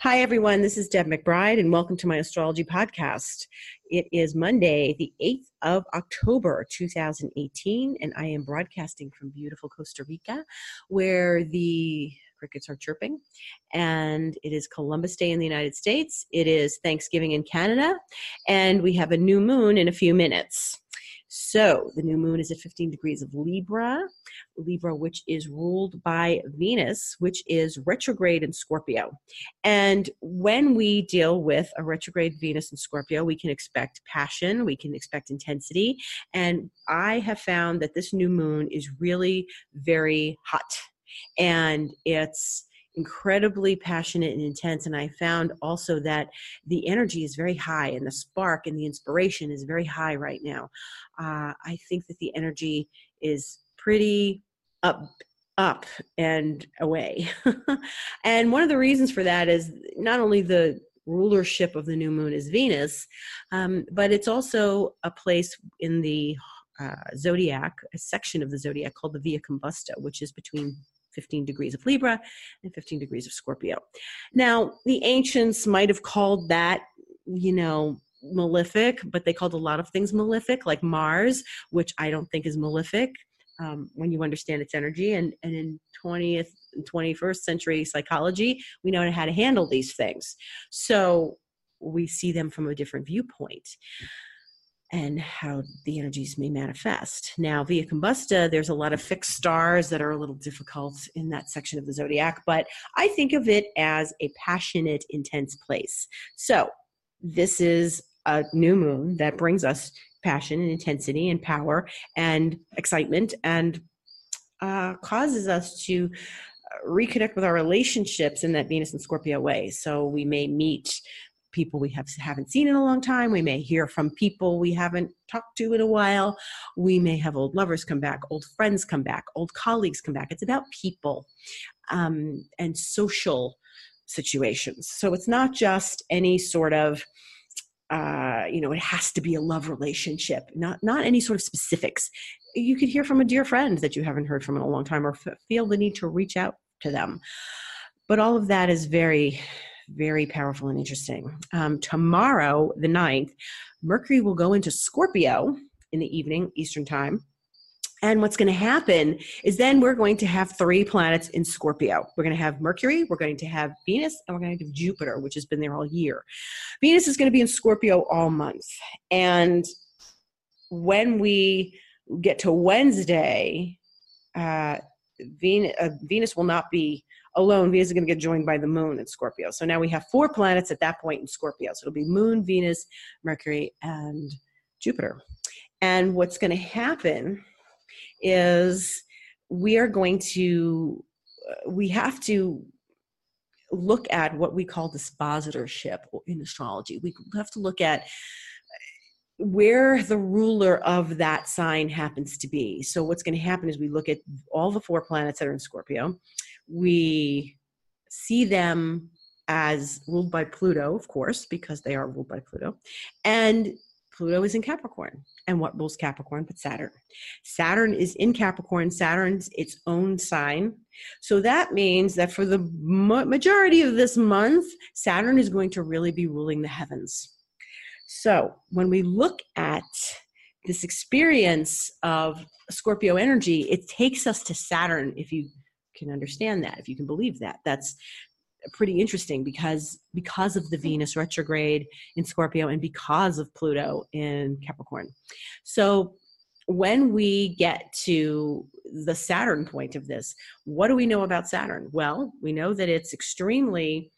Hi, everyone. This is Deb McBride, and welcome to my astrology podcast. It is Monday, the 8th of October, 2018, and I am broadcasting from beautiful Costa Rica, where the crickets are chirping. And it is Columbus Day in the United States. It is Thanksgiving in Canada, and we have a new moon in a few minutes. So the new moon is at 15 degrees of Libra, Libra, which is ruled by Venus, which is retrograde in Scorpio. And when we deal with a retrograde Venus in Scorpio, we can expect passion, we can expect intensity. And I have found that this new moon is really very hot. And it's incredibly passionate and intense. And I found also that the energy is very high and the spark and the inspiration is very high right now. Uh, I think that the energy is pretty up up and away. and one of the reasons for that is not only the rulership of the new moon is Venus, um, but it's also a place in the uh, zodiac, a section of the zodiac called the Via Combusta, which is between 15 degrees of Libra and 15 degrees of Scorpio. Now, the ancients might have called that, you know, malefic, but they called a lot of things malefic, like Mars, which I don't think is malefic um, when you understand its energy. And, and in 20th, 21st century psychology, we know how to handle these things. So we see them from a different viewpoint and how the energies may manifest. Now, via combusta, there's a lot of fixed stars that are a little difficult in that section of the zodiac, but I think of it as a passionate, intense place. So, this is a new moon that brings us passion and intensity and power and excitement and uh, causes us to uh, reconnect with our relationships in that Venus and Scorpio way. So, we may meet people we have, haven't seen in a long time. We may hear from people we haven't talked to in a while. We may have old lovers come back, old friends come back, old colleagues come back. It's about people um, and social situations. So it's not just any sort of uh, you know, it has to be a love relationship, not not any sort of specifics. You could hear from a dear friend that you haven't heard from in a long time, or f- feel the need to reach out to them. But all of that is very very powerful and interesting. Um, tomorrow, the 9th, Mercury will go into Scorpio in the evening, Eastern Time. And what's going to happen is then we're going to have three planets in Scorpio. We're going to have Mercury, we're going to have Venus, and we're going to have Jupiter, which has been there all year. Venus is going to be in Scorpio all month. And when we get to Wednesday, uh, Venus, uh, Venus will not be alone, Venus is going to get joined by the moon in Scorpio. So now we have four planets at that point in Scorpio. So it'll be moon, Venus, Mercury, and Jupiter. And what's going to happen is we are going to, uh, we have to look at what we call dispositorship in astrology. We have to look at where the ruler of that sign happens to be. So, what's going to happen is we look at all the four planets that are in Scorpio, we see them as ruled by Pluto, of course, because they are ruled by Pluto. And Pluto is in Capricorn. And what rules Capricorn but Saturn? Saturn is in Capricorn. Saturn's its own sign. So that means that for the majority of this month, Saturn is going to really be ruling the heavens. So when we look at this experience of Scorpio energy, it takes us to Saturn if you can understand that, if you can believe that. That's pretty interesting because because of the Venus retrograde in Scorpio and because of Pluto in Capricorn. So when we get to the Saturn point of this, what do we know about Saturn? Well, we know that it's extremely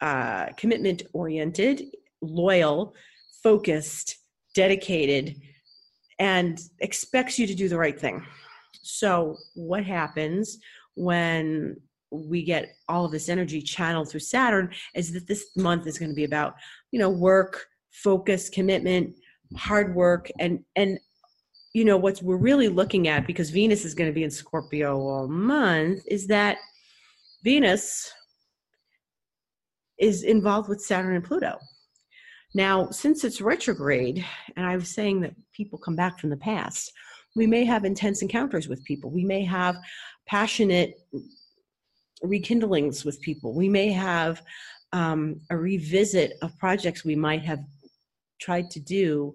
uh, commitment oriented, loyal, focused, dedicated, and expects you to do the right thing. So, what happens when we get all of this energy channeled through Saturn is that this month is going to be about, you know, work, focus, commitment, hard work, and and you know what we're really looking at because Venus is going to be in Scorpio all month is that Venus is involved with Saturn and Pluto. Now, since it's retrograde, and I was saying that people come back from the past, we may have intense encounters with people. We may have passionate rekindlings with people. We may have um, a revisit of projects we might have tried to do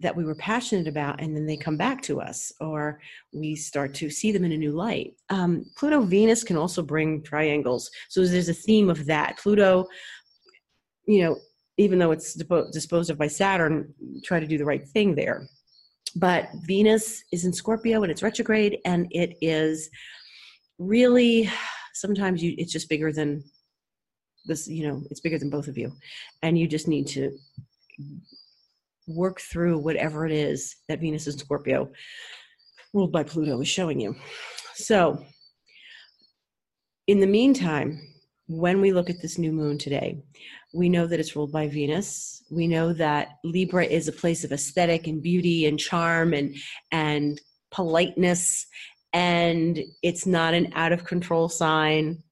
that we were passionate about and then they come back to us or we start to see them in a new light um, pluto venus can also bring triangles so there's a theme of that pluto you know even though it's disposed of by saturn try to do the right thing there but venus is in scorpio and it's retrograde and it is really sometimes you it's just bigger than this you know it's bigger than both of you and you just need to work through whatever it is that Venus in Scorpio, ruled by Pluto, is showing you. So, in the meantime, when we look at this new moon today, we know that it's ruled by Venus. We know that Libra is a place of aesthetic and beauty and charm and and politeness and it's not an out of control sign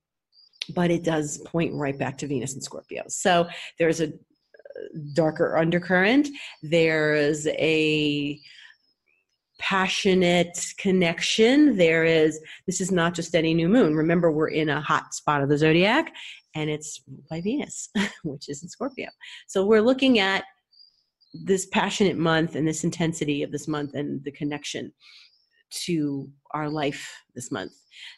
but it does point right back to Venus and Scorpio. So there's a uh, darker undercurrent. There's a passionate connection. There is, this is not just any new moon. Remember, we're in a hot spot of the zodiac and it's by Venus, which is in Scorpio. So we're looking at this passionate month and this intensity of this month and the connection to our life this month.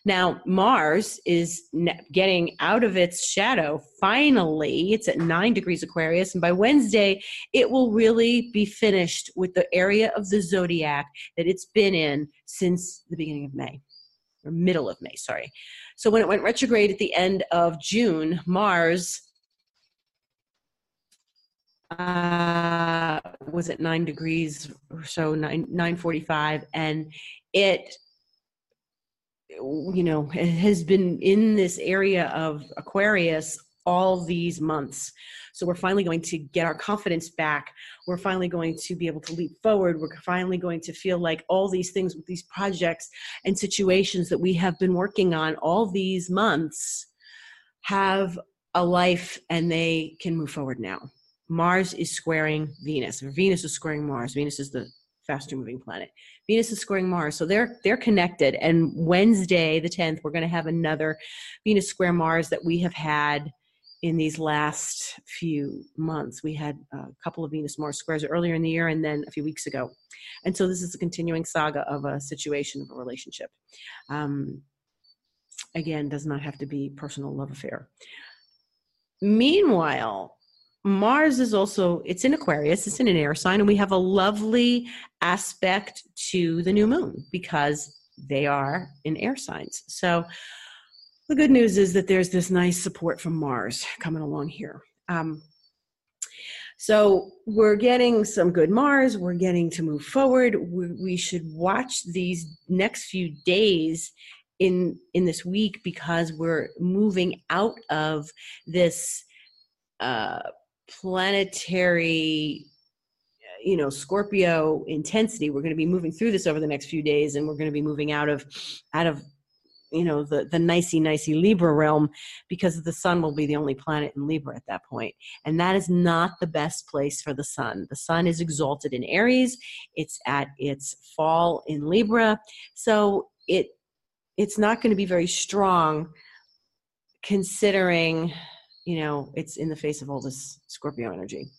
Now, Mars is getting out of its shadow. Finally, it's at nine degrees Aquarius, and by Wednesday, it will really be finished with the area of the zodiac that it's been in since the beginning of May, or middle of May, sorry. So, when it went retrograde at the end of June, Mars uh, was at nine degrees or so, nine nine forty five, and it you know has been in this area of aquarius all these months. So we're finally going to get our confidence back. We're finally going to be able to leap forward. We're finally going to feel like all these things with these projects and situations that we have been working on all these months have a life and they can move forward now. Mars is squaring venus. Venus is squaring mars. Venus is the faster moving planet. Venus is squaring Mars, so they're they're connected. And Wednesday, the 10th, we're going to have another Venus square Mars that we have had in these last few months. We had a couple of Venus Mars squares earlier in the year and then a few weeks ago. And so this is a continuing saga of a situation of a relationship. Um, again, does not have to be personal love affair. Meanwhile, Mars is also it's in Aquarius, it's in an air sign, and we have a lovely aspect to the new moon because they are in air signs. So the good news is that there's this nice support from Mars coming along here. Um, so we're getting some good Mars. We're getting to move forward. We, we should watch these next few days in in this week because we're moving out of this uh, planetary you know scorpio intensity we're going to be moving through this over the next few days and we're going to be moving out of out of you know the the nicey nicey libra realm because the sun will be the only planet in libra at that point. And that is not the best place for the sun. The sun is exalted in aries. It's at its fall in libra. So it it's not going to be very strong considering you know, it's in the face of all this Scorpio energy,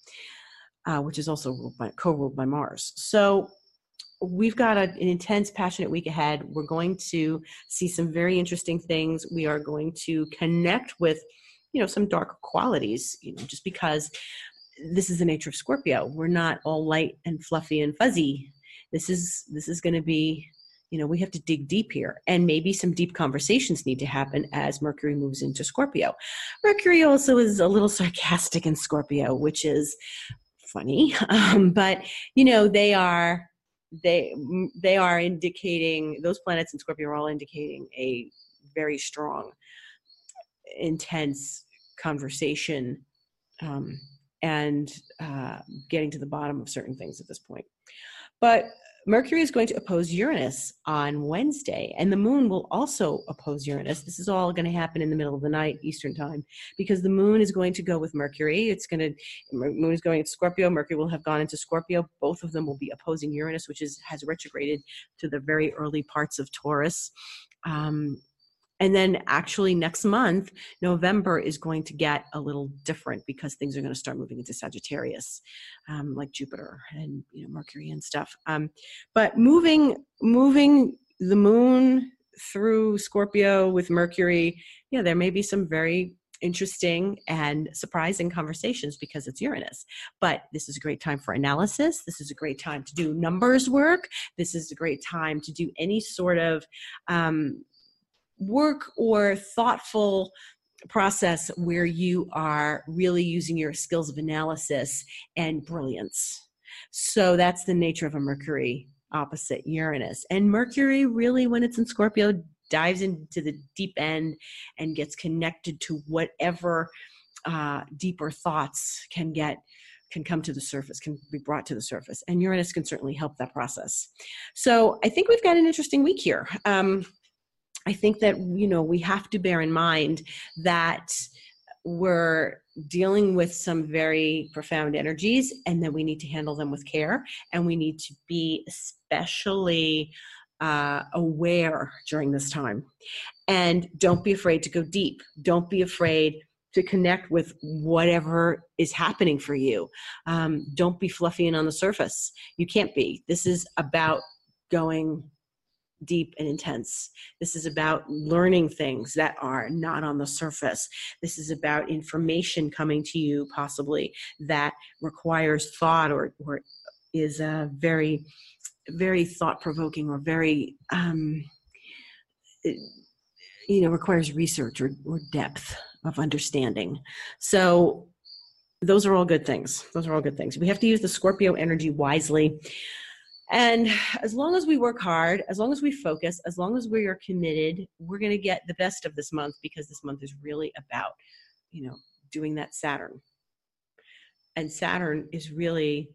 uh, which is also ruled by, co-ruled by Mars. So we've got a, an intense, passionate week ahead. We're going to see some very interesting things. We are going to connect with, you know, some dark qualities, you know, just because this is the nature of Scorpio. We're not all light and fluffy and fuzzy. This is this is going to be you know we have to dig deep here and maybe some deep conversations need to happen as mercury moves into scorpio mercury also is a little sarcastic in scorpio which is funny um, but you know they are they they are indicating those planets in scorpio are all indicating a very strong intense conversation um, and uh, getting to the bottom of certain things at this point. But Mercury is going to oppose Uranus on Wednesday, and the moon will also oppose Uranus. This is all going to happen in the middle of the night, Eastern time, because the moon is going to go with Mercury. It's going to, moon is going into Scorpio. Mercury will have gone into Scorpio. Both of them will be opposing Uranus, which is has retrograded to the very early parts of Taurus. Um, and then actually next month november is going to get a little different because things are going to start moving into sagittarius um, like jupiter and you know mercury and stuff um, but moving moving the moon through scorpio with mercury yeah there may be some very interesting and surprising conversations because it's Uranus. But this is a great time for analysis. This is a great time to do numbers work. This is a great time to do any sort of um, work or thoughtful process where you are really using your skills of analysis and brilliance. So that's the nature of a Mercury opposite Uranus. And Mercury, really, when it's in Scorpio, dives into the deep end and gets connected to whatever uh, deeper thoughts can get can come to the surface can be brought to the surface and uranus can certainly help that process so i think we've got an interesting week here um, I think that you know we have to bear in mind that we're dealing with some very profound energies and that we need to handle them with care and we need to be especially uh, aware during this time. And don't be afraid to go deep. Don't be afraid to connect with whatever is happening for you. Um, don't be fluffy and on the surface. You can't be. This is about going deep and intense. This is about learning things that are not on the surface. This is about information coming to you, possibly that requires thought or, or is a very, very thought provoking or very, um, you know, requires research or, or depth of understanding. So, those are all good things. Those are all good things. We have to use the Scorpio energy wisely. And as long as we work hard, as long as we focus, as long as we are committed, we're going to get the best of this month because this month is really about, you know, doing that Saturn. And Saturn is really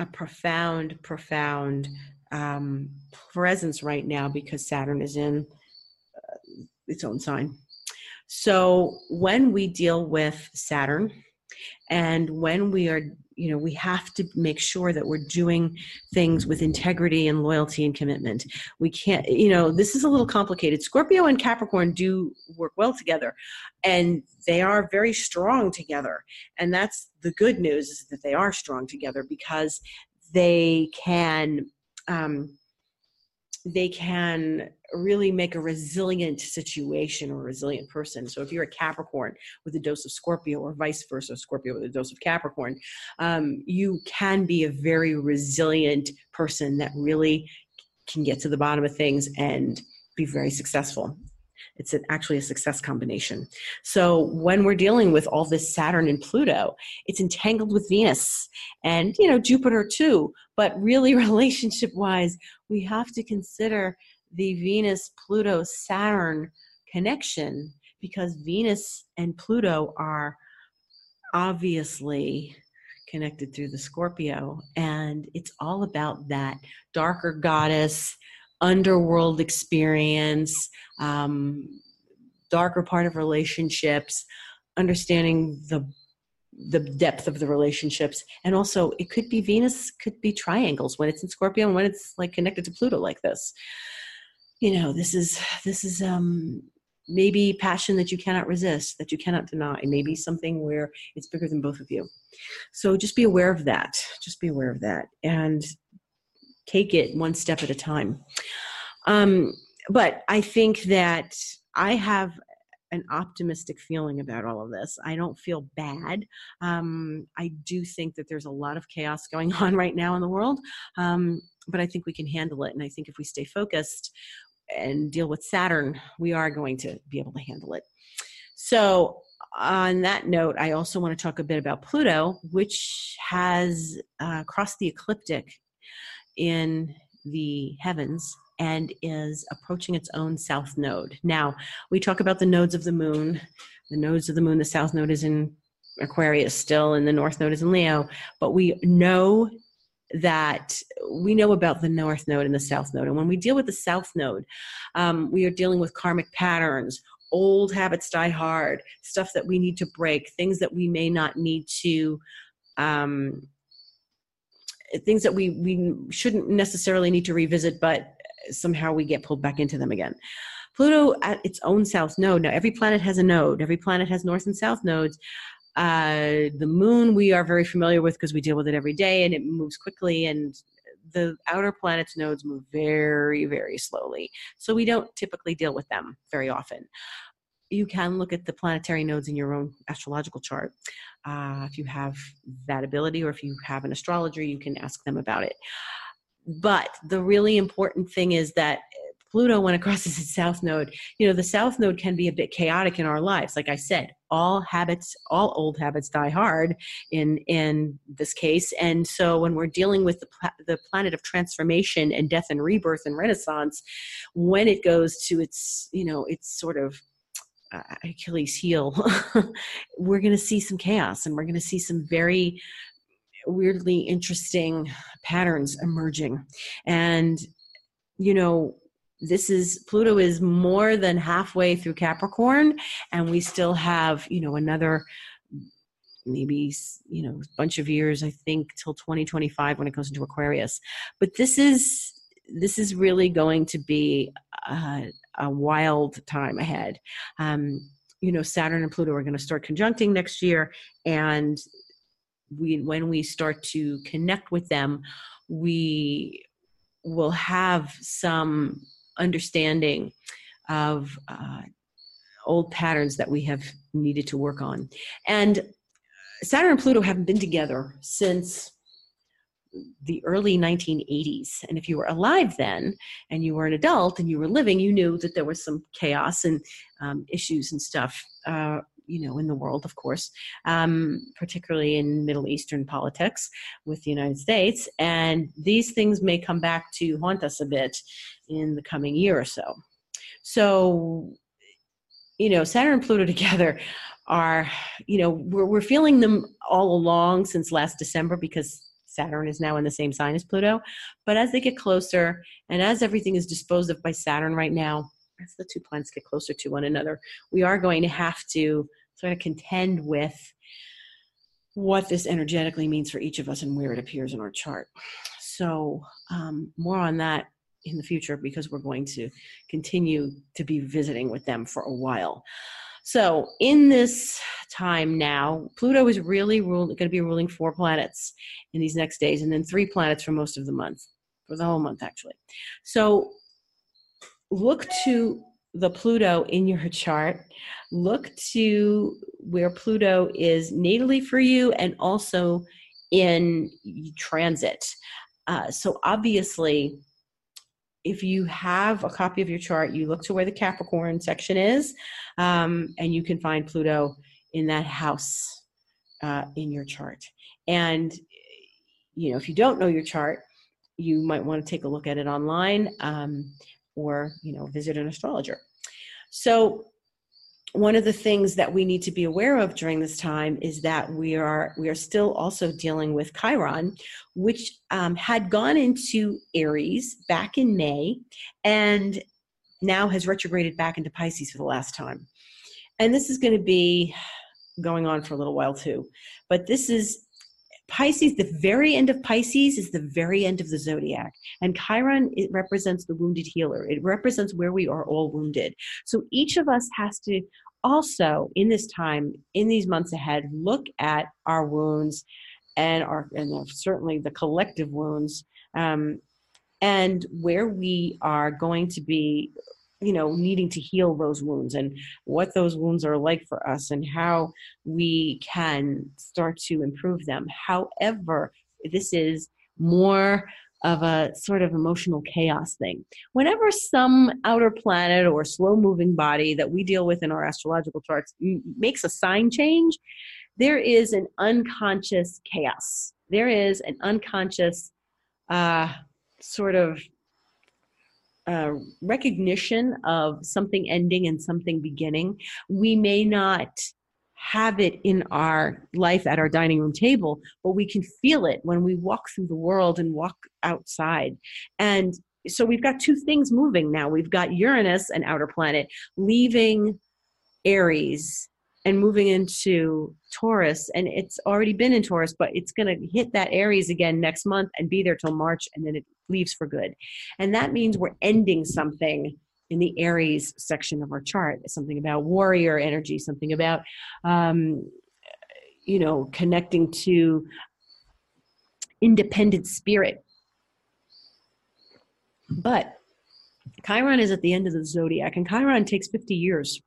a profound, profound um, presence right now because Saturn is in uh, its own sign. So when we deal with Saturn, and when we are you know we have to make sure that we're doing things with integrity and loyalty and commitment. We can't you know this is a little complicated. Scorpio and capricorn do work well together and they are very strong together. And that's the good news is that they are strong together because they can um, they can really make a resilient situation or a resilient person. So if you're a Capricorn with a dose of Scorpio or vice versa, Scorpio with a dose of Capricorn, um, you can be a very resilient person that really can get to the bottom of things and be very successful. It's an, actually a success combination. So when we're dealing with all this Saturn and Pluto, it's entangled with Venus and you know Jupiter too. But really, relationship wise, we have to consider the Venus Pluto Saturn connection because Venus and Pluto are obviously connected through the Scorpio. And it's all about that darker goddess, underworld experience, um, darker part of relationships, understanding the the depth of the relationships. And also it could be venus could be triangles. When it's in scorpio and when it's like connected to pluto like this. You know this is this is um maybe passion that you cannot resist that you cannot deny. Maybe something where it's bigger than both of you. So just be aware of that. Just be aware of that. And take it one step at a time um but i think that i have an optimistic feeling about all of this. I don't feel bad. Um, I do think that there's a lot of chaos going on right now in the world, um, but I think we can handle it. And I think if we stay focused, and deal with Saturn, we are going to be able to handle it. So, on that note, I also want to talk a bit about Pluto, which has uh, crossed the ecliptic in the heavens and is approaching its own south node. Now, we talk about the nodes of the moon. The nodes of the moon, the south node is in Aquarius still, and the north node is in Leo. But we know that we know about the north node and the south node. And when we deal with the south node, um, we are dealing with karmic patterns. Old habits die hard, stuff that we need to break, things that we may not need to, um, things that we, we shouldn't necessarily need to revisit, but somehow we get pulled back into them again. Pluto at its own south node. Now, every planet has a node. Every planet has north and south nodes. Uh, the moon we are very familiar with because we deal with it every day, and it moves quickly. And the outer planets nodes move very, very slowly. So we don't typically deal with them very often. You can look at the planetary nodes in your own astrological chart. Uh, if you have that ability, or if you have an astrologer, you can ask them about it. But the really important thing is that Pluto, when it crosses its south node, you know, the south node can be a bit chaotic in our lives. Like I said, all habits, all old habits die hard in in this case. And so when we're dealing with the, the planet of transformation and death and rebirth and renaissance, when it goes to its, you know, its sort of Achilles heel, we're going to see some chaos and we're going to see some very weirdly interesting patterns emerging. And, you know, this is Pluto is more than halfway through Capricorn, and we still have, you know, another maybe you know bunch of years i think till 2025 when it goes into aquarius but this is this is really going to be a, a wild time ahead. Um, you know saturn and pluto are going to start conjuncting next year and we when we start to connect with them we will have some understanding of uh, old patterns that we have needed to work on. And saturn and pluto haven't been together since the early 1980s. And if you were alive then and you were an adult and you were living, you knew that there was some chaos and um, issues and stuff uh, you know in the world of course um, particularly in middle eastern politics with the united states and these things may come back to haunt us a bit in the coming year or so so you know saturn and pluto together are you know we're, we're feeling them all along since last december because Saturn is now in the same sign as Pluto. But as they get closer, and as everything is disposed of by Saturn right now, as the two planets get closer to one another, we are going to have to sort of contend with what this energetically means for each of us and where it appears in our chart. So, um, more on that in the future because we're going to continue to be visiting with them for a while. So, in this time now, Pluto is really going to be ruling four planets in these next days, and then three planets for most of the month, for the whole month, actually. So, look to the Pluto in your chart, look to where Pluto is natally for you and also in transit. Uh, so obviously, if you have a copy of your chart, you look to where the Capricorn section is, um, and you can find Pluto in that house uh, in your chart. And you know, if you don't know your chart, you might want to take a look at it online. Um, or you know visit an astrologer so one of the things that we need to be aware of during this time is that we are we are still also dealing with chiron which um, had gone into aries back in may and now has retrograded back into pisces for the last time. And this is going to be going on for a little while too but this is Pisces, the very end of Pisces is the very end of the zodiac. And Chiron, it represents the wounded healer. It represents where we are all wounded. So each of us has to also, in this time, in these months ahead, look at our wounds and our, and certainly the collective wounds, um, and where we are going to be you know needing to heal those wounds and what those wounds are like for us and how we can start to improve them however this is more of a sort of emotional chaos thing. Whenever some outer planet or slow moving body that we deal with in our astrological charts makes a sign change, there is an unconscious chaos. There is an unconscious uh, sort of recognition of something ending and something beginning. We may not have it in our life at our dining room table, but we can feel it when we walk through the world and walk outside. And so we've got two things moving now. We've got Uranus, an outer planet, leaving Aries and moving into Taurus. And it's already been in Taurus, but it's going to hit that Aries again next month and be there till March, and then it leaves for good. And that means we're ending something in the Aries section of our chart, something about warrior energy, something about, um, you know, connecting to independent spirit. But Chiron is at the end of the zodiac, and Chiron takes 50 years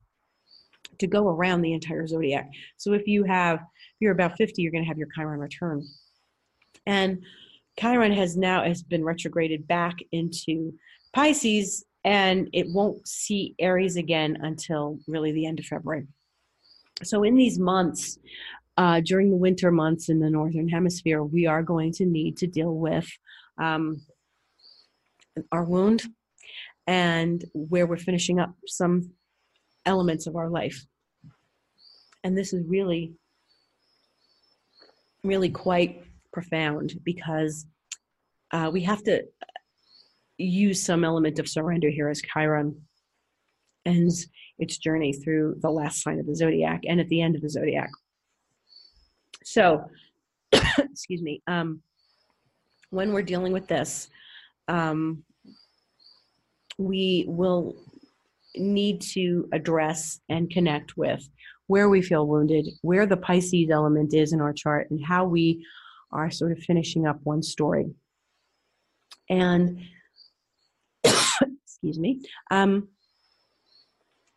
to go around the entire zodiac. So if you have, if you're about 50, you're going to have your Chiron return. And Chiron has now has been retrograded back into Pisces, and it won't see Aries again until really the end of February. So in these months, uh, during the winter months in the northern hemisphere, we are going to need to deal with um, our wound and where we're finishing up some elements of our life. And this is really, really quite profound because uh, we have to use some element of surrender here as Chiron ends its journey through the last sign of the zodiac and at the end of the zodiac. So, excuse me, um, when we're dealing with this, um, we will need to address and connect with where we feel wounded, where the Pisces element is in our chart, and how we are sort of finishing up one story. And, excuse me, um,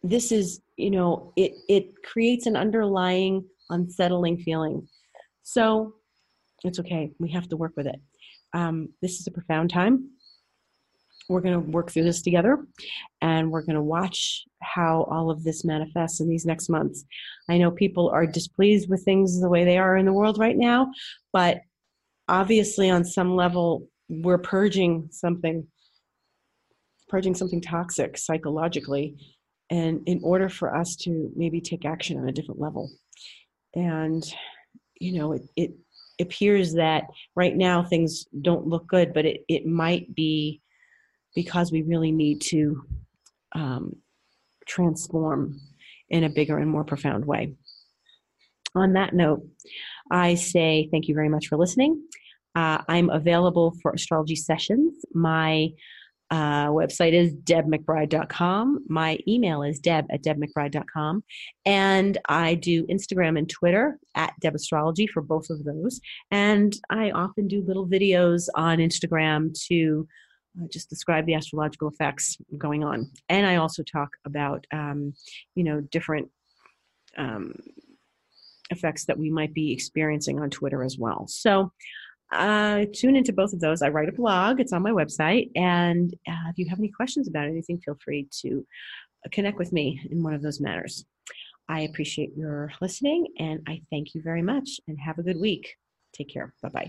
this is, you know, it, it creates an underlying unsettling feeling. So it's okay. We have to work with it. Um, this is a profound time we're going to work through this together and we're going to watch how all of this manifests in these next months. I know people are displeased with things the way they are in the world right now, but obviously, on some level, we're purging something, purging something toxic psychologically, and in order for us to maybe take action on a different level. And, you know, it, it appears that right now things don't look good, but it, it might be because we really need to um, transform in a bigger and more profound way. On that note, I say thank you very much for listening. Uh, I'm available for astrology sessions. My uh, website is debmcbride.com. My email is deb at debmcbride.com. And I do Instagram and Twitter at debastrology for both of those. And I often do little videos on Instagram to uh, just describe the astrological effects going on. And I also talk about, um, you know, different um, effects that we might be experiencing on Twitter as well. So uh, tune into both of those. I write a blog, it's on my website. And uh, if you have any questions about anything, feel free to connect with me in one of those matters. I appreciate your listening and I thank you very much and have a good week. Take care. Bye bye.